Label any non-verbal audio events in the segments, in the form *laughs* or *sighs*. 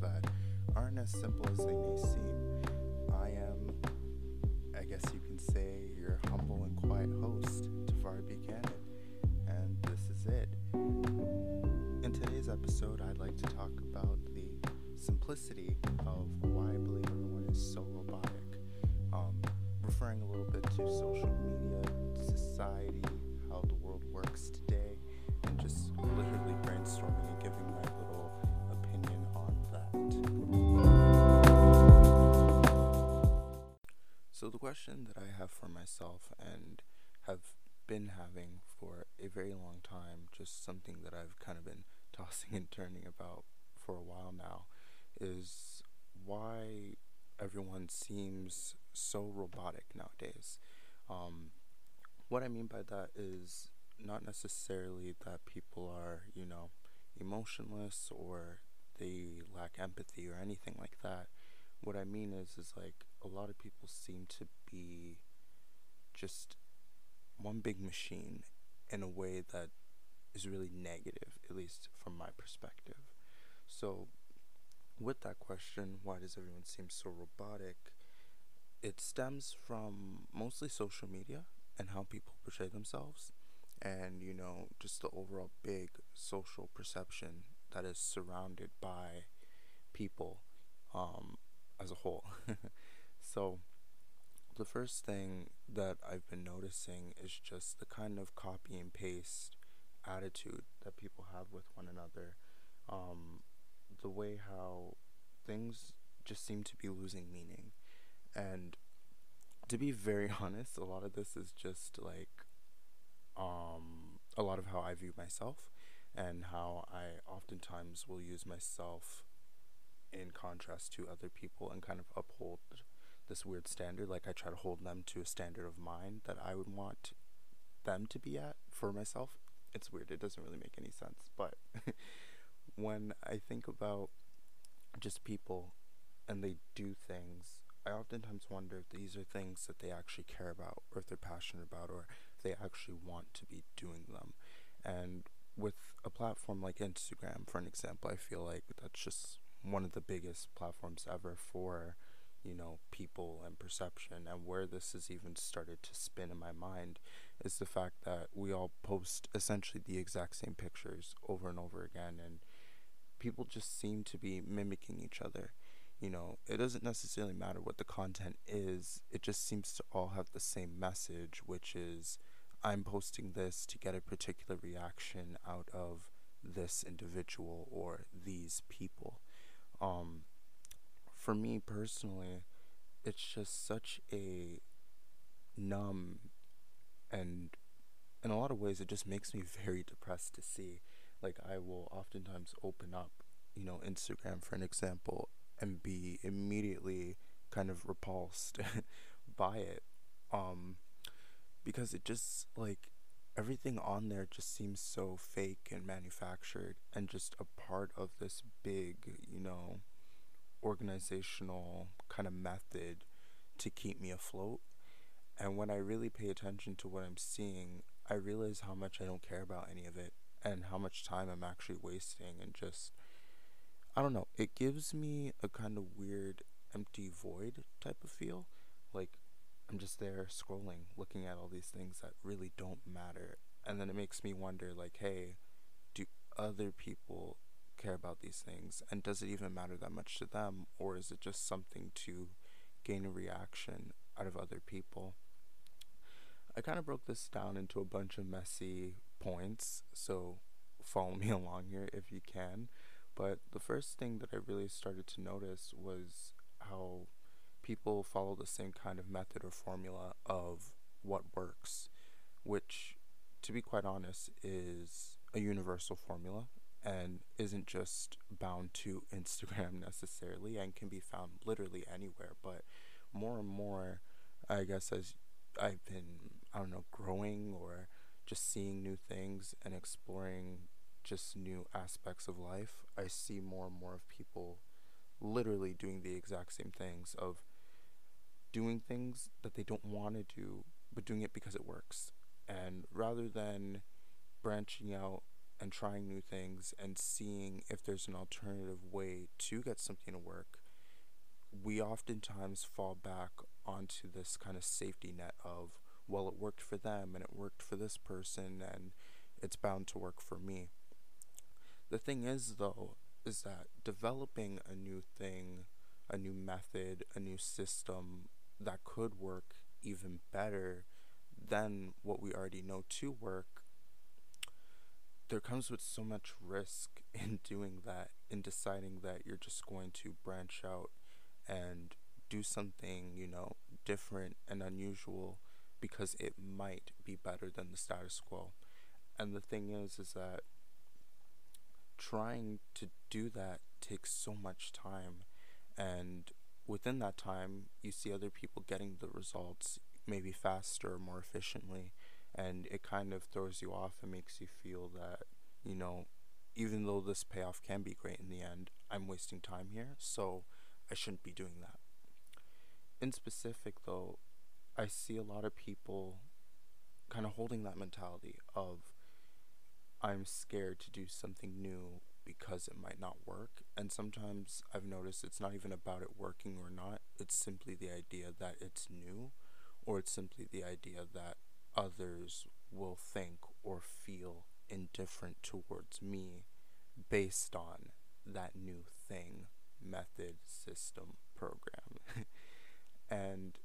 that aren't as simple as they may seem. I am, I guess you can say, your humble and quiet host, Tafari Buchanan, and this is it. In today's episode, I'd like to talk about the simplicity of why I believe everyone is so robotic, um, referring a little bit to social media, society, The question that I have for myself and have been having for a very long time, just something that I've kind of been *laughs* tossing and turning about for a while now, is why everyone seems so robotic nowadays. Um, what I mean by that is not necessarily that people are, you know, emotionless or they lack empathy or anything like that. What I mean is is like a lot of people seem to be just one big machine in a way that is really negative, at least from my perspective. So, with that question, why does everyone seem so robotic? It stems from mostly social media and how people portray themselves, and you know, just the overall big social perception that is surrounded by people um, as a whole. *laughs* so, the first thing that I've been noticing is just the kind of copy and paste attitude that people have with one another. Um, the way how things just seem to be losing meaning. And to be very *laughs* honest, a lot of this is just like um, a lot of how I view myself and how I oftentimes will use myself in contrast to other people and kind of uphold this weird standard. Like I try to hold them to a standard of mine that I would want them to be at for myself. It's weird. It doesn't really make any sense. But *laughs* when I think about just people and they do things, I oftentimes wonder if these are things that they actually care about or if they're passionate about or if they actually want to be doing them. And with a platform like Instagram, for an example, I feel like that's just one of the biggest platforms ever for you know, people and perception. And where this has even started to spin in my mind is the fact that we all post essentially the exact same pictures over and over again, and people just seem to be mimicking each other. You know, it doesn't necessarily matter what the content is, it just seems to all have the same message, which is I'm posting this to get a particular reaction out of this individual or these people. Um, for me personally, it's just such a numb and in a lot of ways it just makes me *laughs* very depressed to see. Like I will oftentimes open up, you know, Instagram for an example and be immediately kind of repulsed *laughs* by it. Um because it just like everything on there just seems so fake and manufactured and just a part of this big, you know, organizational kind of method to keep me afloat. And when I really pay attention to what I'm seeing, I realize how much I don't care about any of it and how much time I'm actually wasting and just I don't know, it gives me a kind of weird empty void type of feel. Like I'm just there scrolling, looking at all these things that really don't matter. And then it makes me wonder like, hey, do other people care about these things? And does it even matter that much to them? Or is it just something to gain a reaction out of other people? I kind of broke this down into a bunch of messy points, so follow *laughs* me along here if you can. But the first thing that I really started to notice was how people follow the same kind of method or formula of what works, which, to be quite honest, is a universal formula and isn't just bound to *laughs* Instagram necessarily and can be found literally anywhere. But more and more, I guess, as I've been, I don't know, growing or just seeing new things and exploring just new aspects of life, I see more and more of people literally doing the exact same things of doing things that they don't want to do, but doing it because it works. And rather than branching out and trying new things and seeing if there's an alternative way to get something to work, we oftentimes fall back onto this kind of safety net of, well, it worked for them and it worked for this person and it's bound to work for me. The thing is, though, is that developing a new thing, a new method, a new system that could work even better than what we already know to work, there comes with so much risk *laughs* in doing that, in deciding that you're just going to branch out and do something, you know, different and unusual because it might be better than the status quo. And the thing is, is that trying to do that takes so much time. And within that time, you see other people getting the results maybe faster, more efficiently. And it kind of throws you off and makes you feel that, you know, even though this payoff can be great in the end, I'm wasting time here. So I shouldn't be doing that. In specific, though, I see a lot of people kind of holding that mentality of I'm scared to do something new because it might not work. And sometimes I've noticed it's not even about it working or not, it's simply the idea that it's new, or it's simply the idea that others will think or feel indifferent towards me based on that new thing, method, system, program. *laughs* and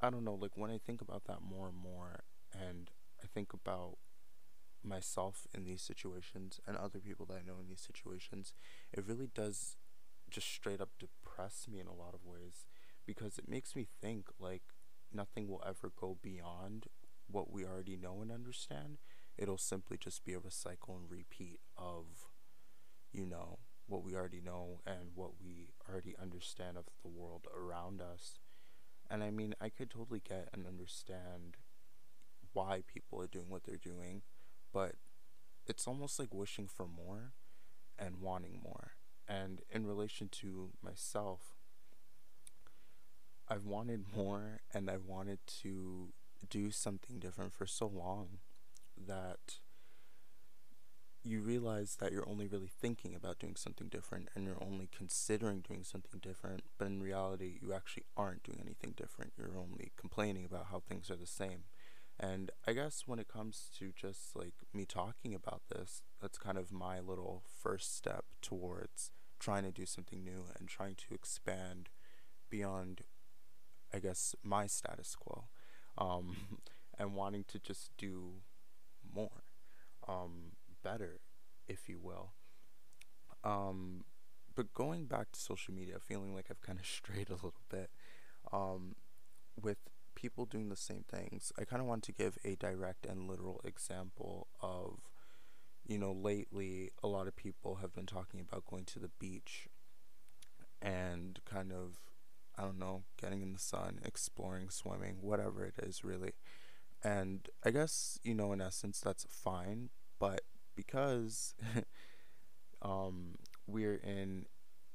I don't know, like when I think about that more and more, and I think about myself in these situations and other people that I know in these situations, it really does just straight up depress me in a lot of ways because it makes me think like nothing will ever go beyond what we already know and understand. It'll simply just be a recycle and repeat of, you know, what we already know and what we already understand of the world around us. And I mean, I could totally get and understand why people are doing what they're doing but it's almost like wishing for more and wanting more. And in relation to myself, I've wanted more and I've wanted to do something different for so long that you realize that you're only really thinking about doing something different and you're only considering doing something different, but in reality, you actually aren't doing anything different. You're only complaining about how things are the same. And I guess when it comes to just like me talking about this, that's kind of my little first step towards trying to do something new and trying to expand beyond, I guess, my status quo, um, and wanting to just do more, um, better, if you will. Um, but going back to social media, feeling like I've kind of *laughs* strayed a little bit, um, with people doing the same things. I kind of want to give a direct and literal example of, you know, lately a lot of people have been talking about going to the beach and kind of, I don't know, getting in the sun, exploring, swimming, whatever it is, really. And I guess, you know, in essence, that's fine, but because *laughs* um, we're in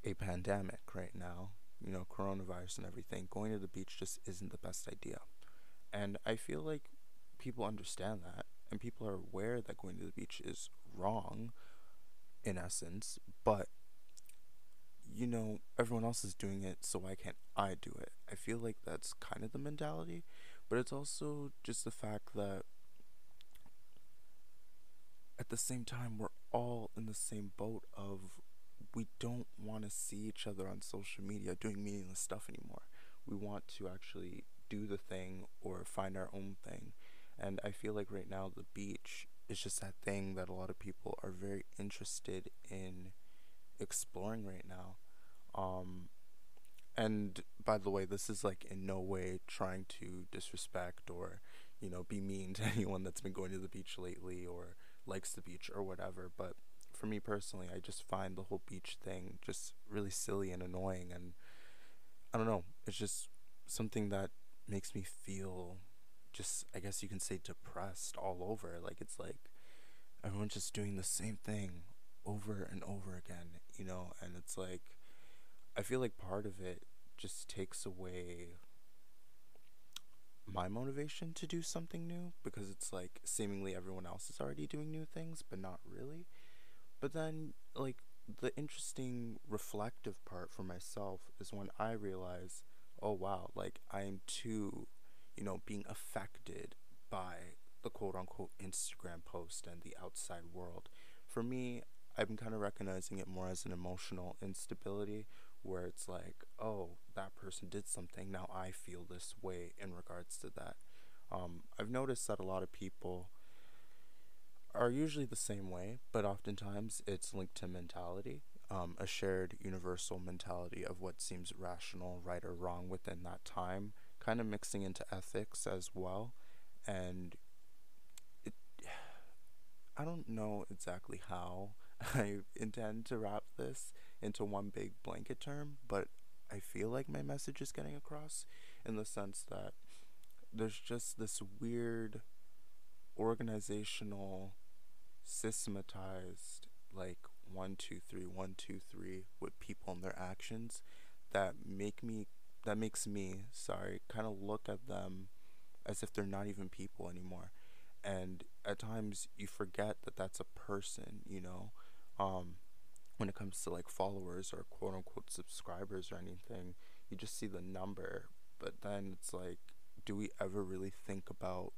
a pandemic right now, you know, coronavirus and everything, going to the beach just isn't the best idea. And I feel like people understand that and people are aware that going to the beach is wrong in essence, but you know, everyone else is doing it, so why can't I do it? I feel like that's kind of the mentality, but it's also just the fact that at the same time, we're all in the same boat of we don't want to see each other on social media doing meaningless stuff anymore. We want to actually do the thing or find our own thing. And I feel like right now the beach is just that thing that a lot of people are very interested in exploring right now. Um, and by the way, this is like in no way trying to disrespect or, you know, be mean to *laughs* anyone that's been going to the beach lately or likes the beach or whatever. But for me personally, I just find the whole beach thing just really silly and annoying. And I don't know, it's just something that makes me feel just, I guess you can say, depressed all over. Like, it's like everyone's just doing the same thing over and over again, you know? And it's like, I feel like part of it just takes away my motivation to do something new because it's like seemingly everyone else is already doing new things, but not really. But then, like, the interesting reflective part for myself is when I realize, oh wow, like, I am too, you know, being affected by the quote unquote Instagram post and the outside world. For me, I've been kind of recognizing it more as an emotional instability where it's like, oh, that person did something, now I feel this way in regards to that. Um, I've noticed that a lot of people are usually the same way, but oftentimes it's linked to mentality, um, a shared universal mentality of what seems rational, right or wrong within that time, kind of mixing into ethics as well. And it, *sighs* I don't know exactly how *laughs* I intend to wrap this into one big blanket term, but I feel like my message is getting across in the sense that there's just this weird organizational systematized like one two three one two three with people and their actions that make me that makes me sorry kind of look at them as if they're not even people anymore. And at times you forget that that's a person you know um when it comes to like followers or quote unquote subscribers or anything you just see the number but then it's like do we ever really think about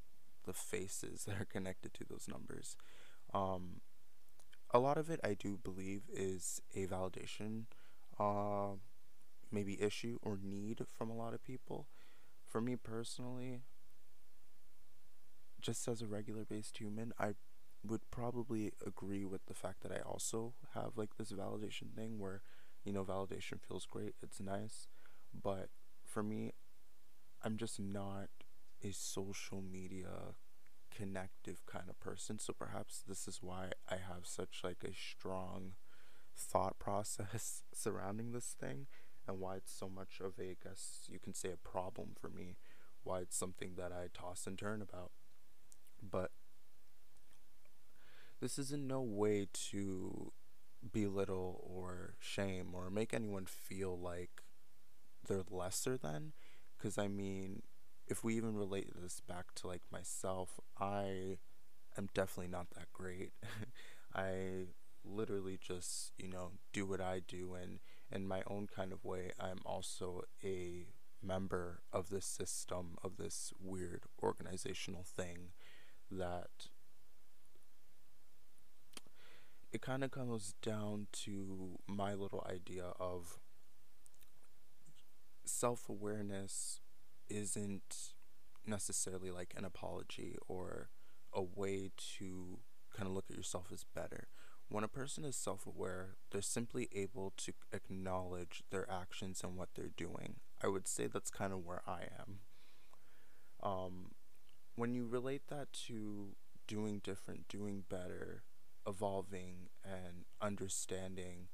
the faces that are connected to those numbers um, a lot of it, I do believe, is a validation, uh, maybe issue or need from a lot of people. For me personally, just as a regular based human, I would probably agree with the fact that I also have like this validation thing where, you know, validation feels great, it's nice, but for me, I'm just not a social media connective kind of person. So perhaps this is why I have such like a strong thought *laughs* process surrounding this thing and why it's so much of a I guess you can say a problem for me, why it's something that I toss and turn about. But this is in no way to belittle or shame or make anyone feel like they're lesser than because I mean if we even relate this back to like myself, I am definitely not that great. *laughs* I literally just, you know, do what I do and in my own kind of way, I'm also a member of this system of this weird organizational thing that it kind of comes down to my little idea of self-awareness isn't necessarily like an apology or a way to kind of look at yourself as better. When a person is self aware, they're simply able to acknowledge their actions and what they're doing. I would say that's kind of where I am. Um, when you relate that to doing different, doing better, evolving, and understanding,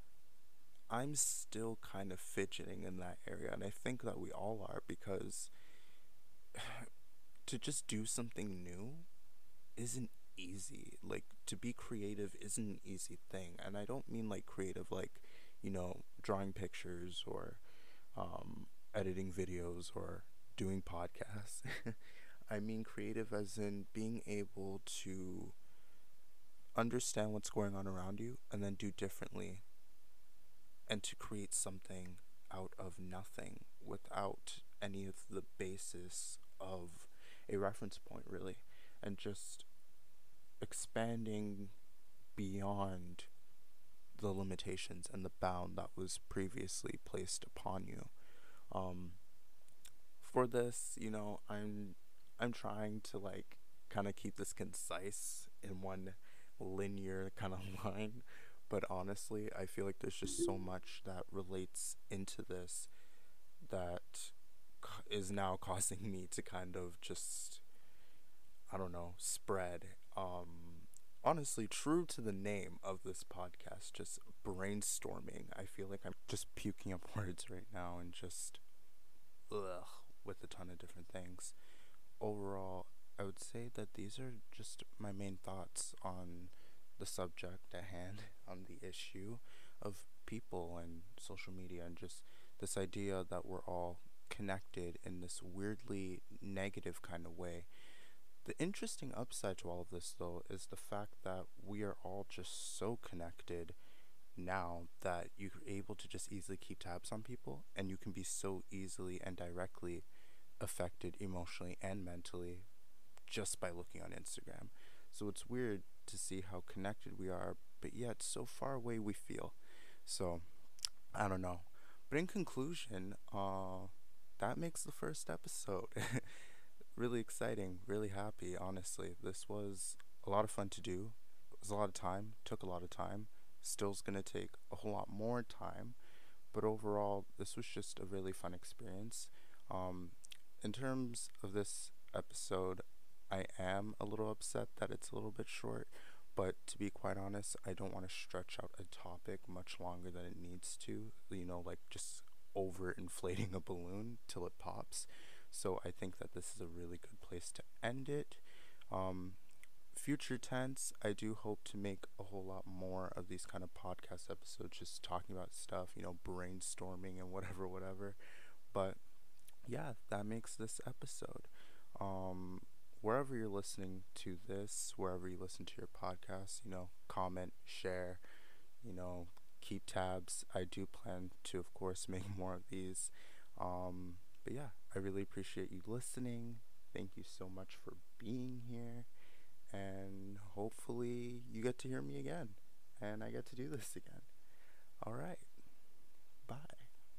I'm still kind of fidgeting in that area. And I think that we all are because *sighs* to just do something new isn't easy. Like to be creative isn't an easy thing, and I don't mean like creative like you know drawing pictures or um, editing videos or doing podcasts. *laughs* I mean creative as in being able to understand what's going on around you and then do differently and to create something out of nothing without any of the basis of a reference point, really, and just expanding beyond the limitations and the bound that was previously placed upon you. Um, for this, you know, I'm I'm trying to like kind of keep this concise in one linear *laughs* kind of line, but honestly, I feel like there's just so much that relates into this that is now *laughs* causing me to kind of just I don't know, spread. Um honestly true to the name of this podcast, just brainstorming. I feel like I'm just puking up *laughs* words right now and just ugh with a ton of different things. Overall, I would say that these are just my main thoughts on the subject at hand, *laughs* on the issue of people and social media and just this idea that we're all connected in this weirdly negative kind of way. The interesting upside to all of this, though, is the fact that we are all just so connected now that you're able to just easily keep tabs on people and you can be so easily and directly affected emotionally and mentally just by looking on Instagram. So it's weird to see how connected we are, but yet so far away we feel. So I don't know. But in conclusion, uh, that makes the first episode. *laughs* really exciting, really happy, honestly. This was a lot of fun to do. It was a lot of time, took a lot of time. Still's going to take a whole lot more time. But overall, this was just a really fun experience. Um, in terms of this episode, I am a little upset that it's a little bit short, but to be quite honest, I don't want to stretch out a topic much longer than it needs to. You know, like just over inflating *laughs* a balloon till it pops. So I think that this is a really good place to end it. Um, future tense, I do hope to make a whole lot more of these kind of podcast episodes, just talking about stuff, you know, brainstorming and whatever, whatever. But yeah, that makes this episode. Um, wherever you're listening to this, wherever you listen to your podcast, you know, comment, share, you know, keep tabs. I do plan to, of course, *laughs* make more of these. Um, but yeah, I really appreciate you listening. Thank you so much for being here. And hopefully, you get to hear me again. And I get to do this *laughs* again. All right.